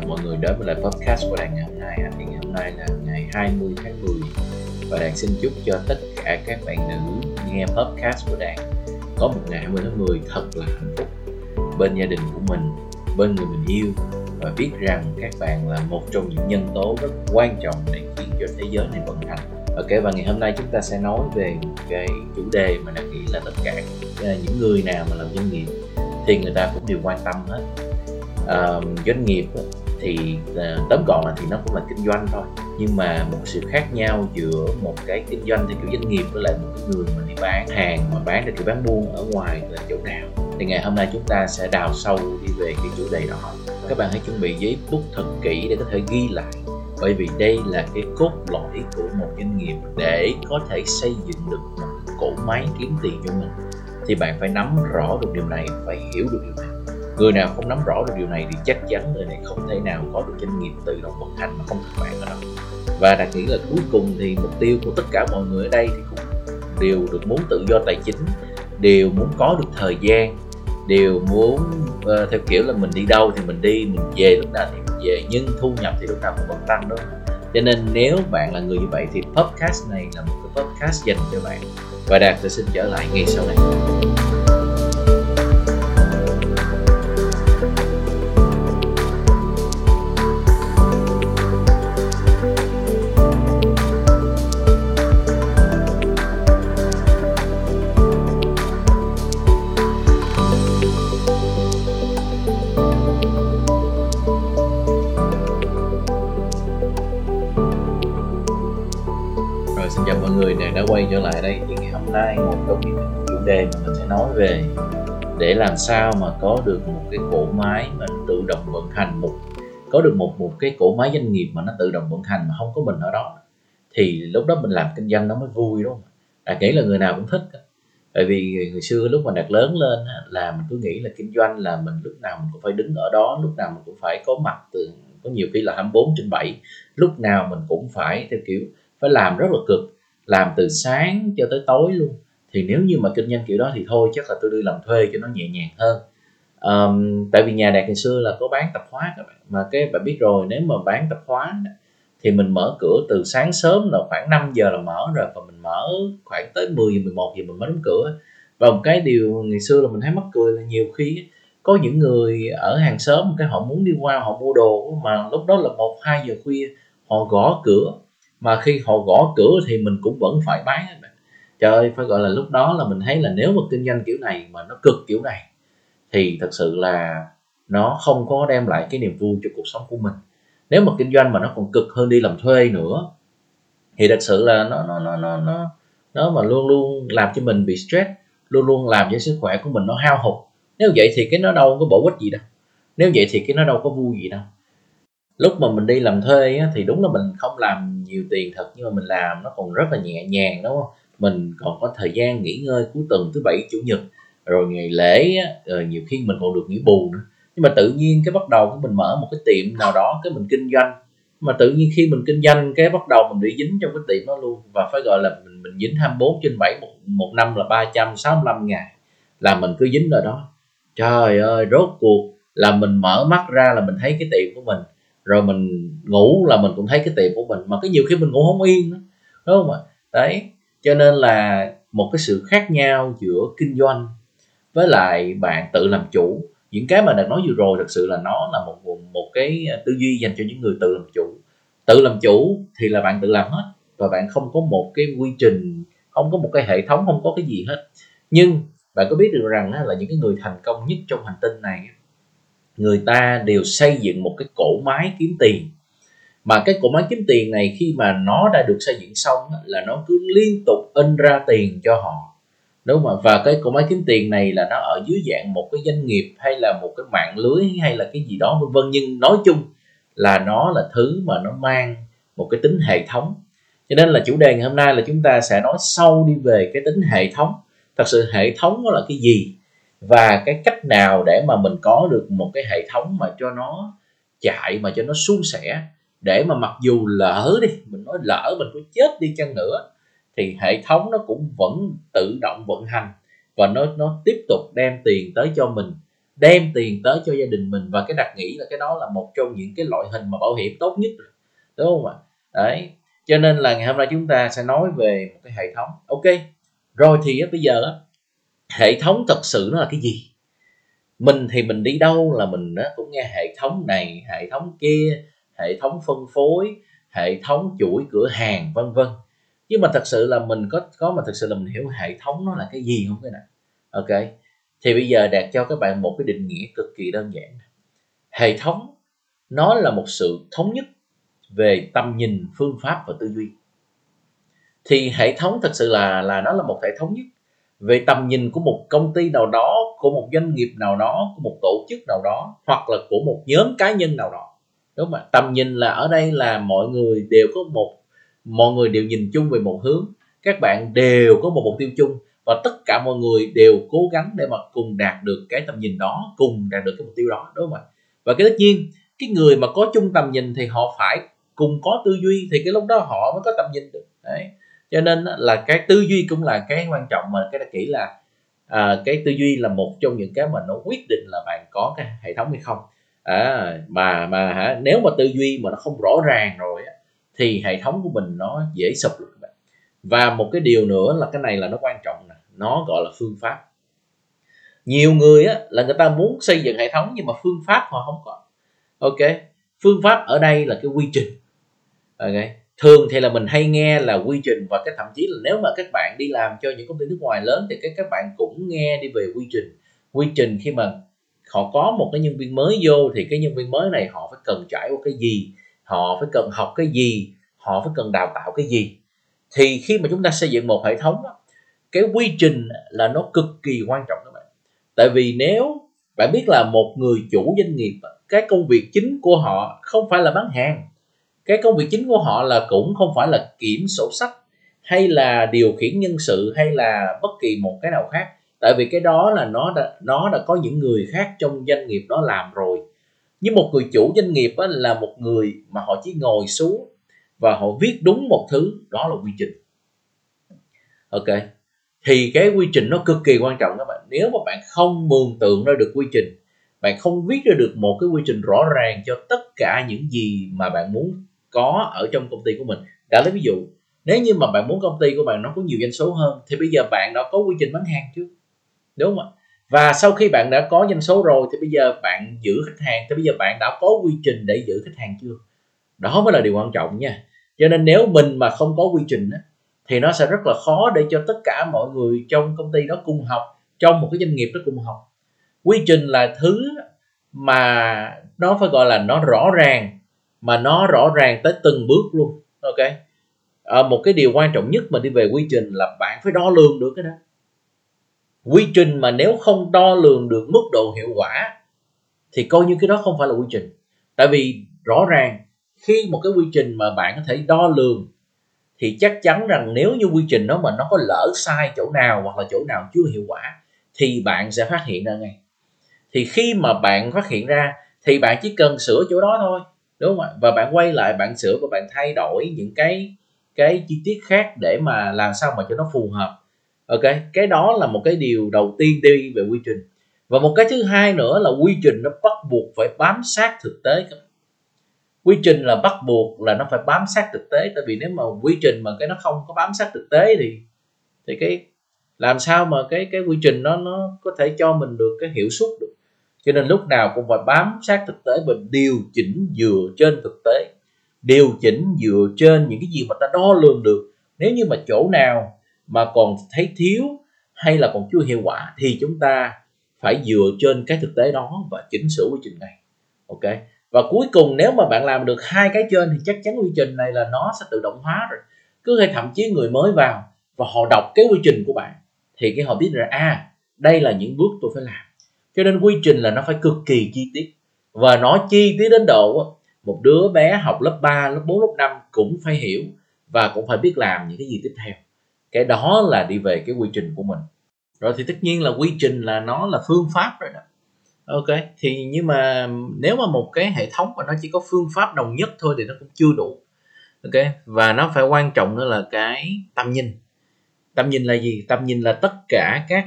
mọi người đến với lại podcast của Đạt ngày hôm nay. Thì ngày hôm nay là ngày 20 tháng 10 Và Đạt xin chúc cho tất cả các bạn nữ nghe podcast của Đạt Có một ngày 20 tháng 10 thật là hạnh phúc. Bên gia đình của mình, bên người mình yêu. Và biết rằng các bạn là một trong những nhân tố rất quan trọng để khiến cho thế giới này vận hành. Ok và ngày hôm nay chúng ta sẽ nói về một cái chủ đề mà Đạt nghĩ là tất cả à, những người nào mà làm doanh nghiệp thì người ta cũng đều quan tâm hết. Uh, doanh nghiệp thì uh, tóm gọn là thì nó cũng là kinh doanh thôi. Nhưng mà một sự khác nhau giữa một cái kinh doanh theo kiểu doanh nghiệp với lại một cái người mà đi bán hàng mà bán thì kiểu bán buôn ở ngoài là chỗ nào. Thì ngày hôm nay chúng ta sẽ đào sâu đi về cái chủ đề đó. Các bạn hãy chuẩn bị giấy bút thật kỹ để có thể ghi lại bởi vì đây là cái cốt lõi của một doanh nghiệp để có thể xây dựng được một cỗ máy kiếm tiền cho mình. Thì bạn phải nắm rõ được điều này phải hiểu được điều này người nào không nắm rõ được điều này thì chắc chắn người này không thể nào có được doanh nghiệp tự động vận hành mà không thất bại ở đâu. Và đặc biệt là cuối cùng thì mục tiêu của tất cả mọi người ở đây thì cũng đều được muốn tự do tài chính đều muốn có được thời gian đều muốn uh, theo kiểu là mình đi đâu thì mình đi mình về lúc nào thì mình về nhưng thu nhập thì lúc nào cũng vẫn tăng đó cho nên nếu bạn là người như vậy thì podcast này là một cái podcast dành cho bạn. Và đạt sẽ xin trở lại ngay sau người này quay trở lại đây. Thì ngày hôm nay một trong những chủ đề mà mình sẽ nói về để làm sao mà có được một cái cỗ máy mà tự động vận hành một, có được một một cái cỗ máy doanh nghiệp mà nó tự động vận hành mà không có mình ở đó. Thì lúc đó mình làm kinh doanh nó mới vui, đúng không đạt à, nghĩ là người nào cũng thích tại vì người xưa lúc mà đạt lớn lên là mình cứ nghĩ là kinh doanh là mình lúc nào mình cũng phải đứng ở đó, lúc nào mình cũng phải có mặt từ, có nhiều khi là 24 trên 7 lúc nào mình cũng phải theo kiểu, phải làm rất là cực làm từ sáng cho tới tối luôn. Thì nếu như mà kinh doanh kiểu đó thì thôi chắc là tôi đi làm thuê cho nó nhẹ nhàng hơn. Um, tại vì nhà đạt ngày xưa là có bán tập hóa các bạn. Mà cái bạn biết rồi nếu mà bán tập hóa thì mình mở cửa từ sáng sớm là khoảng 5 giờ là mở rồi và mình mở khoảng tới 10 giờ 11 giờ mình mới đóng cửa. Và một cái điều ngày xưa là mình thấy mắc cười là nhiều khi có những người ở hàng xóm cái họ muốn đi qua họ mua đồ mà lúc đó là một hai giờ khuya họ gõ cửa mà khi họ gõ cửa thì mình cũng vẫn phải bán trời ơi, phải gọi là lúc đó là mình thấy là nếu mà kinh doanh kiểu này mà nó cực kiểu này, thì thật sự là nó không có đem lại cái niềm vui cho cuộc sống của mình. Nếu mà kinh doanh mà nó còn cực hơn đi làm thuê nữa, thì thật sự là nó nó nó nó nó nó mà luôn luôn làm cho mình bị stress, luôn luôn làm cho sức khỏe của mình nó hao hụt. Nếu vậy thì cái nó đâu có bổ ích gì đâu. Nếu vậy thì cái nó đâu có vui gì đâu lúc mà mình đi làm thuê á, thì đúng là mình không làm nhiều tiền thật nhưng mà mình làm nó còn rất là nhẹ nhàng đúng không? Mình còn có thời gian nghỉ ngơi cuối tuần thứ bảy chủ nhật rồi ngày lễ á, rồi nhiều khi mình còn được nghỉ bù nữa. Nhưng mà tự nhiên cái bắt đầu của mình mở một cái tiệm nào đó cái mình kinh doanh. Mà tự nhiên khi mình kinh doanh cái bắt đầu mình bị dính trong cái tiệm đó luôn. Và phải gọi là mình mình dính 24 trên 7 một, một năm là 365 ngày là mình cứ dính ở đó. Trời ơi rốt cuộc là mình mở mắt ra là mình thấy cái tiệm của mình rồi mình ngủ là mình cũng thấy cái tiệm của mình mà cái nhiều khi mình ngủ không yên đó, đúng không ạ? Đấy cho nên là một cái sự khác nhau giữa kinh doanh với lại bạn tự làm chủ. Những cái mà đã nói vừa rồi thật sự là nó là một một cái tư duy dành cho những người tự làm chủ. Tự làm chủ thì là bạn tự làm hết và bạn không có một cái quy trình không có một cái hệ thống không có cái gì hết. Nhưng bạn có biết được rằng là những cái người thành công nhất trong hành tinh này người ta đều xây dựng một cái cổ máy kiếm tiền. Mà cái cổ máy kiếm tiền này khi mà nó đã được xây dựng xong là nó cứ liên tục in ra tiền cho họ. Đúng không và cái cổ máy kiếm tiền này là nó ở dưới dạng một cái doanh nghiệp hay là một cái mạng lưới hay là cái gì đó, vân vân. Nhưng nói chung là nó là thứ mà nó mang một cái tính hệ thống. Cho nên là chủ đề ngày hôm nay là chúng ta sẽ nói sâu đi về cái tính hệ thống. Thật sự hệ thống nó là cái gì? Và cái cách nào để mà mình có được một cái hệ thống mà cho nó chạy, mà cho nó suôn sẻ, để mà mặc dù lỡ đi, mình nói lỡ, mình có chết đi chăng nữa, thì hệ thống nó cũng vẫn tự động vận hành và nó nó tiếp tục đem tiền tới cho mình, đem tiền tới cho gia đình mình. Và cái đặc nghĩ là cái đó là một trong những cái loại hình mà bảo hiểm tốt nhất đúng không ạ? Đấy, cho nên là ngày hôm nay chúng ta sẽ nói về một cái hệ thống. Ok, rồi thì bây giờ hệ thống thật sự nó là cái gì? Mình thì mình đi đâu là mình cũng nghe hệ thống này, hệ thống kia, hệ thống phân phối, hệ thống chuỗi cửa hàng, vân vân. Nhưng mà thật sự là mình có có mà thật sự là mình hiểu hệ thống nó là cái gì không cái này ok, thì bây giờ đạt cho các bạn một cái định nghĩa cực kỳ đơn giản. Hệ thống nó là một sự thống nhất về tầm nhìn, phương pháp và tư duy. Thì hệ thống thật sự là là nó là một hệ thống nhất về tầm nhìn của một công ty nào đó, của một doanh nghiệp nào đó, của một tổ chức nào đó, hoặc là của một nhóm cá nhân nào đó. Đúng không ạ? Tầm nhìn là ở đây là mọi người đều có một, mọi người đều nhìn chung về một hướng. Các bạn đều có một mục tiêu chung và tất cả mọi người đều cố gắng để mà cùng đạt được cái tầm nhìn đó, cùng đạt được cái mục tiêu đó, đúng không ạ? Và cái tất nhiên, cái người mà có chung tầm nhìn thì họ phải, cùng có tư duy thì cái lúc đó họ mới có tầm nhìn được. Đấy cho nên là cái tư duy cũng là cái quan trọng mà cái đặc kỹ là à, cái tư duy là một trong những cái mà nó quyết định là bạn có cái hệ thống hay không. À, mà mà hả nếu mà tư duy mà nó không rõ ràng rồi thì hệ thống của mình nó dễ sụp luôn. các bạn. Và một cái điều nữa là cái này là nó quan trọng nè nó gọi là phương pháp. Nhiều người á là người ta muốn xây dựng hệ thống nhưng mà phương pháp họ không có. Ok phương pháp ở đây là cái quy trình. Ok thường thì là mình hay nghe là quy trình và cái thậm chí là nếu mà các bạn đi làm cho những công ty nước ngoài lớn thì cái các bạn cũng nghe đi về quy trình. Quy trình khi mà họ có một cái nhân viên mới vô thì cái nhân viên mới này họ phải cần trải qua cái gì? Họ phải cần học cái gì? Họ phải cần đào tạo cái gì? Thì khi mà chúng ta xây dựng một hệ thống cái quy trình là nó cực kỳ quan trọng các bạn. Tại vì nếu bạn biết là một người chủ doanh nghiệp, cái công việc chính của họ không phải là bán hàng cái công việc chính của họ là cũng không phải là kiểm sổ sách hay là điều khiển nhân sự hay là bất kỳ một cái nào khác. Tại vì cái đó là nó đã nó đã có những người khác trong doanh nghiệp đó làm rồi. Nhưng một người chủ doanh nghiệp á, là một người mà họ chỉ ngồi xuống và họ viết đúng một thứ đó là quy trình. Ok thì cái quy trình nó cực kỳ quan trọng các bạn. Nếu mà bạn không mường tượng ra được quy trình bạn không viết ra được một cái quy trình rõ ràng cho tất cả những gì mà bạn muốn có ở trong công ty của mình. Đã lấy ví dụ nếu như mà bạn muốn công ty của bạn nó có nhiều doanh số hơn thì bây giờ bạn đã có quy trình bán hàng chưa đúng không ạ? Và sau khi bạn đã có doanh số rồi thì bây giờ bạn giữ khách hàng thì bây giờ bạn đã có quy trình để giữ khách hàng chưa? Đó mới là điều quan trọng nha. Cho nên nếu mình mà không có quy trình á, thì nó sẽ rất là khó để cho tất cả mọi người trong công ty đó cùng học trong một cái doanh nghiệp đó cùng học. Quy trình là thứ mà nó phải gọi là nó rõ ràng mà nó rõ ràng tới từng bước luôn. Ok? À, một cái điều quan trọng nhất mà đi về quy trình là bạn phải đo lường được cái đó. Quy trình mà nếu không đo lường được mức độ hiệu quả thì coi như cái đó không phải là quy trình. Tại vì rõ ràng khi một cái quy trình mà bạn có thể đo lường thì chắc chắn rằng nếu như quy trình đó mà nó có lỡ sai chỗ nào hoặc là chỗ nào chưa hiệu quả thì bạn sẽ phát hiện ra ngay. Thì khi mà bạn phát hiện ra thì bạn chỉ cần sửa chỗ đó thôi đúng không ạ? Và bạn quay lại, bạn sửa và bạn thay đổi những cái cái chi tiết khác để mà làm sao mà cho nó phù hợp. Ok, cái đó là một cái điều đầu tiên đi về quy trình. Và một cái thứ hai nữa là quy trình nó bắt buộc phải bám sát thực tế quy trình là bắt buộc là nó phải bám sát thực tế, tại vì nếu mà quy trình mà cái nó không có bám sát thực tế thì thì cái, làm sao mà cái cái quy trình nó nó có thể cho mình được cái hiệu suất được? Cho nên lúc nào cũng phải bám sát thực tế và điều chỉnh dựa trên thực tế. Điều chỉnh dựa trên những cái gì mà ta đo lường được. Nếu như mà chỗ nào mà còn thấy thiếu hay là còn chưa hiệu quả thì chúng ta phải dựa trên cái thực tế đó và chỉnh sửa quy trình này. Ok? Và cuối cùng nếu mà bạn làm được hai cái trên thì chắc chắn quy trình này là nó sẽ tự động hóa rồi. Cứ hay thậm chí người mới vào và họ đọc cái quy trình của bạn thì cái họ biết là à đây là những bước tôi phải làm cho nên quy trình là nó phải cực kỳ chi tiết. Và nó chi tiết đến độ một đứa bé học lớp 3, lớp 4, lớp 5 cũng phải hiểu và cũng phải biết làm những cái gì tiếp theo. Cái đó là đi về cái quy trình của mình. Rồi thì tất nhiên là quy trình là nó là phương pháp rồi đó. Ok thì nhưng mà nếu mà một cái hệ thống mà nó chỉ có phương pháp đồng nhất thôi thì nó cũng chưa đủ. Ok và nó phải quan trọng nữa là cái tầm nhìn. Tầm nhìn là gì? Tầm nhìn là tất cả các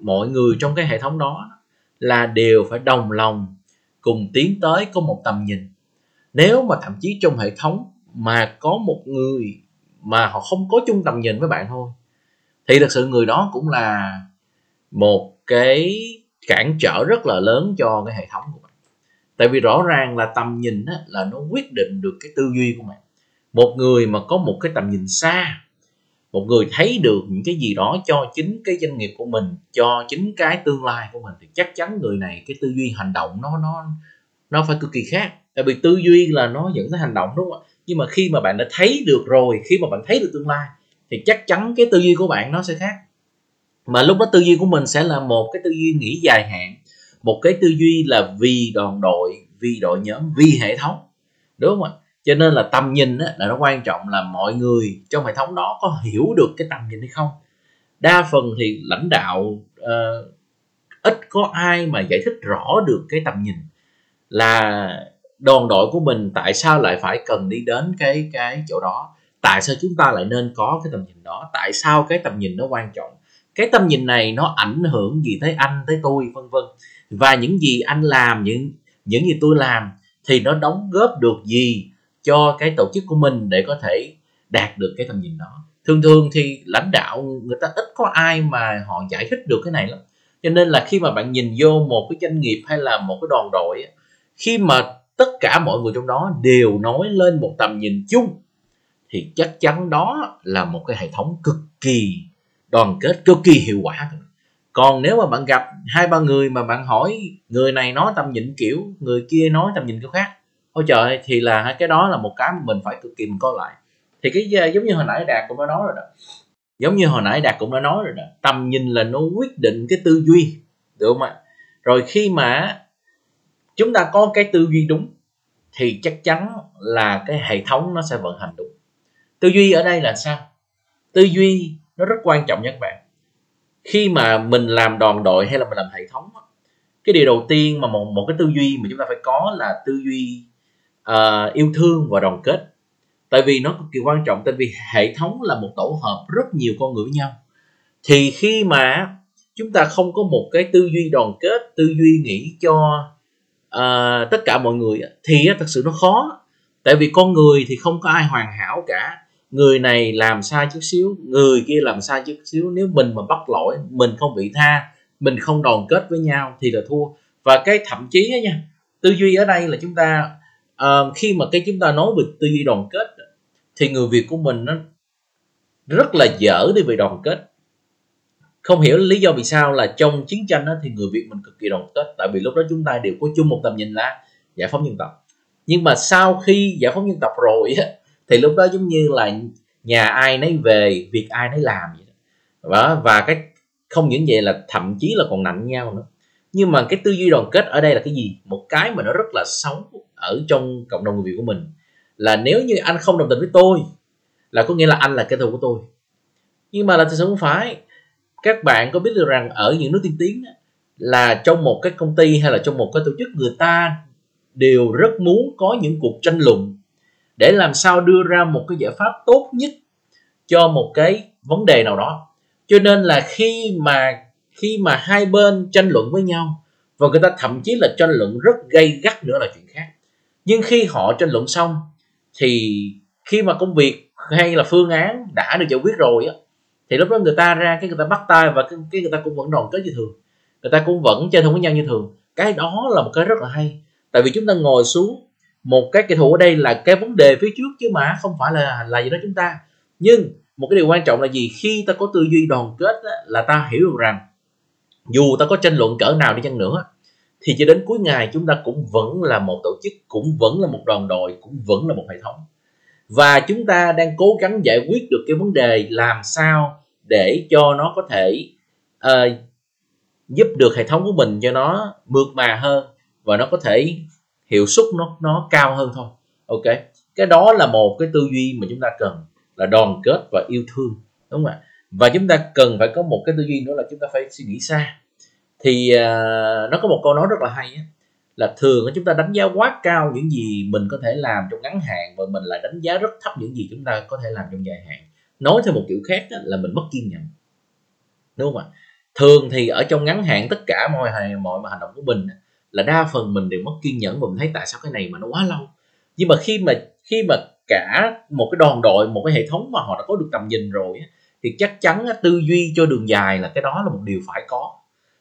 mọi người trong cái hệ thống đó là đều phải đồng lòng cùng tiến tới có một tầm nhìn. Nếu mà thậm chí trong hệ thống mà có một người mà họ không có chung tầm nhìn với bạn thôi thì thật sự người đó cũng là một cái cản trở rất là lớn cho cái hệ thống của bạn. Tại vì rõ ràng là tầm nhìn á, là nó quyết định được cái tư duy của bạn. Một người mà có một cái tầm nhìn xa một người thấy được những cái gì đó cho chính cái doanh nghiệp của mình, cho chính cái tương lai của mình, thì chắc chắn người này, cái tư duy hành động nó nó nó phải cực kỳ khác. Tại vì tư duy là nó dẫn tới hành động, đúng không ạ? Nhưng mà khi mà bạn đã thấy được rồi, khi mà bạn thấy được tương lai, thì chắc chắn cái tư duy của bạn nó sẽ khác. Mà lúc đó tư duy của mình sẽ là một cái tư duy nghĩ dài hạn, một cái tư duy là vì đoàn đội, vì đội nhóm, vì hệ thống. Đúng không ạ? Cho nên là tầm nhìn á, là nó quan trọng là mọi người trong hệ thống đó có hiểu được cái tầm nhìn hay không. Đa phần thì lãnh đạo uh, ít có ai mà giải thích rõ được cái tầm nhìn. Là đoàn đội của mình tại sao lại phải cần đi đến cái cái chỗ đó? Tại sao chúng ta lại nên có cái tầm nhìn đó? Tại sao cái tầm nhìn nó quan trọng? Cái tầm nhìn này nó ảnh hưởng gì tới anh tới tôi vân vân. Và những gì anh làm những những gì tôi làm thì nó đóng góp được gì cho cái tổ chức của mình để có thể đạt được cái tầm nhìn đó. Thường thường thì lãnh đạo người ta ít có ai mà họ giải thích được cái này lắm. Cho nên là khi mà bạn nhìn vô một cái doanh nghiệp hay là một cái đoàn đội khi mà tất cả mọi người trong đó đều nói lên một tầm nhìn chung, thì chắc chắn đó là một cái hệ thống cực kỳ đoàn kết, cực kỳ hiệu quả còn nếu mà bạn gặp hai ba người mà bạn hỏi, người này nói tầm nhìn kiểu, người kia nói tầm nhìn kiểu khác ôi trời, thì là cái đó là một cái mà mình phải cực kỳ mình coi lại. Thì cái ờ, giống như hồi nãy đạt cũng đã nói rồi đó. Giống như hồi nãy đạt cũng đã nói rồi đó, tầm nhìn là nó quyết định cái tư duy được không ạ? Rồi khi mà chúng ta có cái tư duy đúng, thì chắc chắn là cái hệ thống nó sẽ vận hành đúng. Tư duy ở đây là sao? Tư duy nó rất quan trọng nha các bạn. Khi mà mình làm đoàn đội hay là mình làm hệ thống cái điều đầu tiên mà một một cái tư duy mà chúng ta phải có là tư duy uh, yêu thương và đoàn kết. Tại vì nó cực kỳ quan trọng tại vì hệ thống là một tổ hợp rất nhiều con người với nhau. Thì khi mà chúng ta không có một cái tư duy đoàn kết tư duy nghĩ cho uh, tất cả mọi người thì thật sự nó khó. Tại vì con người thì không có ai hoàn hảo cả. Người này làm sai chút xíu người kia làm sai chút xíu. Nếu mình mà bắt lỗi mình không bị tha mình không đoàn kết với nhau thì là thua. Và cái thậm chí á nha tư duy ở đây là chúng ta à, khi mà cái chúng ta nói về tư duy đoàn kết thì người việt của mình nó rất là dở đi về đoàn kết. Không hiểu lý do vì sao là trong chiến tranh đó, thì người việt mình cực kỳ đoàn kết tại vì lúc đó chúng ta đều có chung một tầm nhìn là giải phóng dân tộc. Nhưng mà sau khi giải phóng dân tộc rồi á, thì lúc đó giống như là nhà ai nấy về việc ai nấy làm vậy đó. và cái không những vậy là thậm chí là còn nặng nhau nữa nhưng mà cái tư duy đoàn kết ở đây là cái gì? Một cái mà nó rất là xấu ở trong cộng đồng người việt của mình là nếu như anh không đồng tình với tôi, là có nghĩa là anh là kẻ thù của tôi. Nhưng mà là thực sự không phải. Các bạn có biết được rằng ở những nước tiên tiến là trong một cái công ty hay là trong một cái tổ chức người ta đều rất muốn có những cuộc tranh luận để làm sao đưa ra một cái giải pháp tốt nhất cho một cái vấn đề nào đó. Cho nên là khi mà khi mà hai bên tranh luận với nhau và người ta thậm chí là tranh luận rất gây gắt nữa là chuyện khác. Nhưng khi họ tranh luận xong thì khi mà công việc hay là phương án đã được giải quyết rồi á thì lúc đó người ta ra cái người ta bắt tay và cái, cái người ta cũng vẫn đoàn kết như thường. Người ta cũng vẫn chơi thân với nhau như thường. Cái đó là một cái rất là hay. Tại vì chúng ta ngồi xuống một cái kẻ thù ở đây là cái vấn đề phía trước chứ mà không phải là là gì đó chúng ta. Nhưng một cái điều quan trọng là gì? Khi ta có tư duy đoàn kết á, là ta hiểu được rằng dù ta có tranh luận cỡ nào đi chăng nữa thì cho đến cuối ngày chúng ta cũng vẫn là một tổ chức cũng vẫn là một đoàn đội cũng vẫn là một hệ thống. Và chúng ta đang cố gắng giải quyết được cái vấn đề làm sao để cho nó có thể uh, giúp được hệ thống của mình cho nó mượt mà hơn và nó có thể hiệu suất nó nó cao hơn thôi. Ok? Cái đó là một cái tư duy mà chúng ta cần là đoàn kết và yêu thương đúng không ạ? Và chúng ta cần phải có một cái tư duy nữa là chúng ta phải suy nghĩ xa. Thì uh, nó có một câu nói rất là hay á, là thường chúng ta đánh giá quá cao những gì mình có thể làm trong ngắn hạn và mình lại đánh giá rất thấp những gì chúng ta có thể làm trong dài hạn. Nói theo một kiểu khác á, là mình mất kiên nhẫn. Đúng không ạ? Thường thì ở trong ngắn hạn tất cả mọi mọi mà hành động của mình là đa phần mình đều mất kiên nhẫn và mình thấy tại sao cái này mà nó quá lâu. Nhưng mà khi mà khi mà cả một cái đoàn đội một cái hệ thống mà họ đã có được tầm nhìn rồi thì chắc chắn tư duy cho đường dài là cái đó là một điều phải có.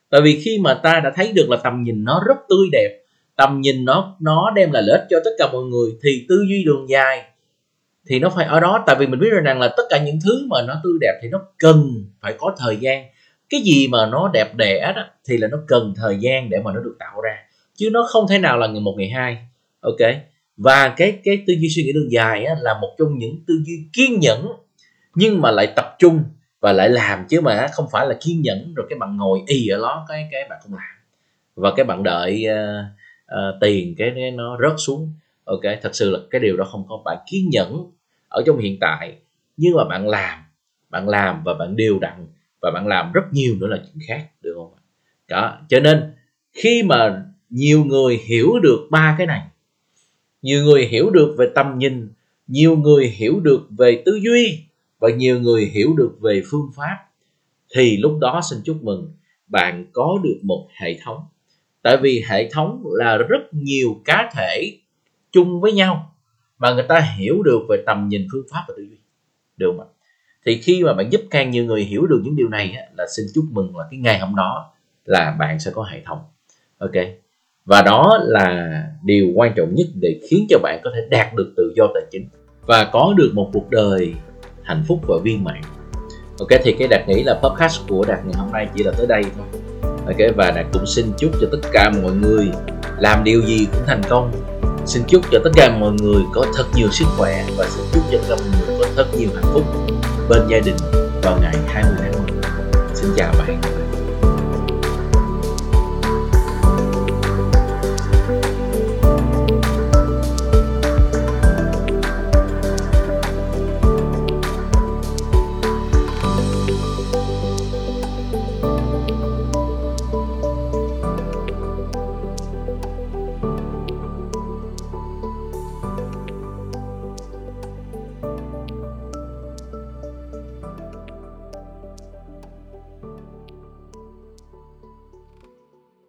Tại vì khi mà ta đã thấy được là tầm nhìn nó rất tươi đẹp tầm nhìn nó nó đem lại lợi ích cho tất cả mọi người thì tư duy đường dài thì nó phải ở đó. Tại vì mình biết rằng là tất cả những thứ mà nó tươi đẹp thì nó cần phải có thời gian. Cái gì mà nó đẹp đẽ đó thì là nó cần thời gian để mà nó được tạo ra chứ nó không thể nào là ngày một ngày hai. Ok? Và cái cái tư duy suy nghĩ đường dài á, là một trong những tư duy kiên nhẫn nhưng mà lại tập trung và lại làm chứ mà không phải là kiên nhẫn rồi cái bạn ngồi y ở đó cái cái bạn không làm. Và cái bạn đợi uh, uh, tiền cái nó rớt xuống. Ok thật sự là cái điều đó không có. Bạn kiên nhẫn ở trong hiện tại nhưng mà bạn làm bạn làm và bạn đều đặn và bạn làm rất nhiều nữa là chuyện khác được không đó cho nên khi mà nhiều người hiểu được ba cái này nhiều người hiểu được về tầm nhìn nhiều người hiểu được về tư duy và nhiều người hiểu được về phương pháp, thì lúc đó xin chúc mừng, bạn có được một hệ thống. Tại vì hệ thống là rất nhiều cá thể chung với nhau mà người ta hiểu được về tầm nhìn phương pháp và tư duy. Được không ạ? Thì khi mà bạn giúp càng nhiều người hiểu được những điều này là xin chúc mừng là cái ngày hôm đó là bạn sẽ có hệ thống. Ok? Và đó là điều quan trọng nhất để khiến cho bạn có thể đạt được tự do tài chính và có được một cuộc đời hạnh phúc và viên mãn. Ok, thì cái đạt nghĩ là podcast của đạt ngày hôm nay chỉ là tới đây thôi. Ok, và đạt cũng xin chúc cho tất cả mọi người làm điều gì cũng thành công. Xin chúc cho tất cả mọi người có thật nhiều sức khỏe và xin chúc cho tất cả mọi người có thật nhiều hạnh phúc bên gia đình vào ngày 20 tháng 10 xin chào bạn.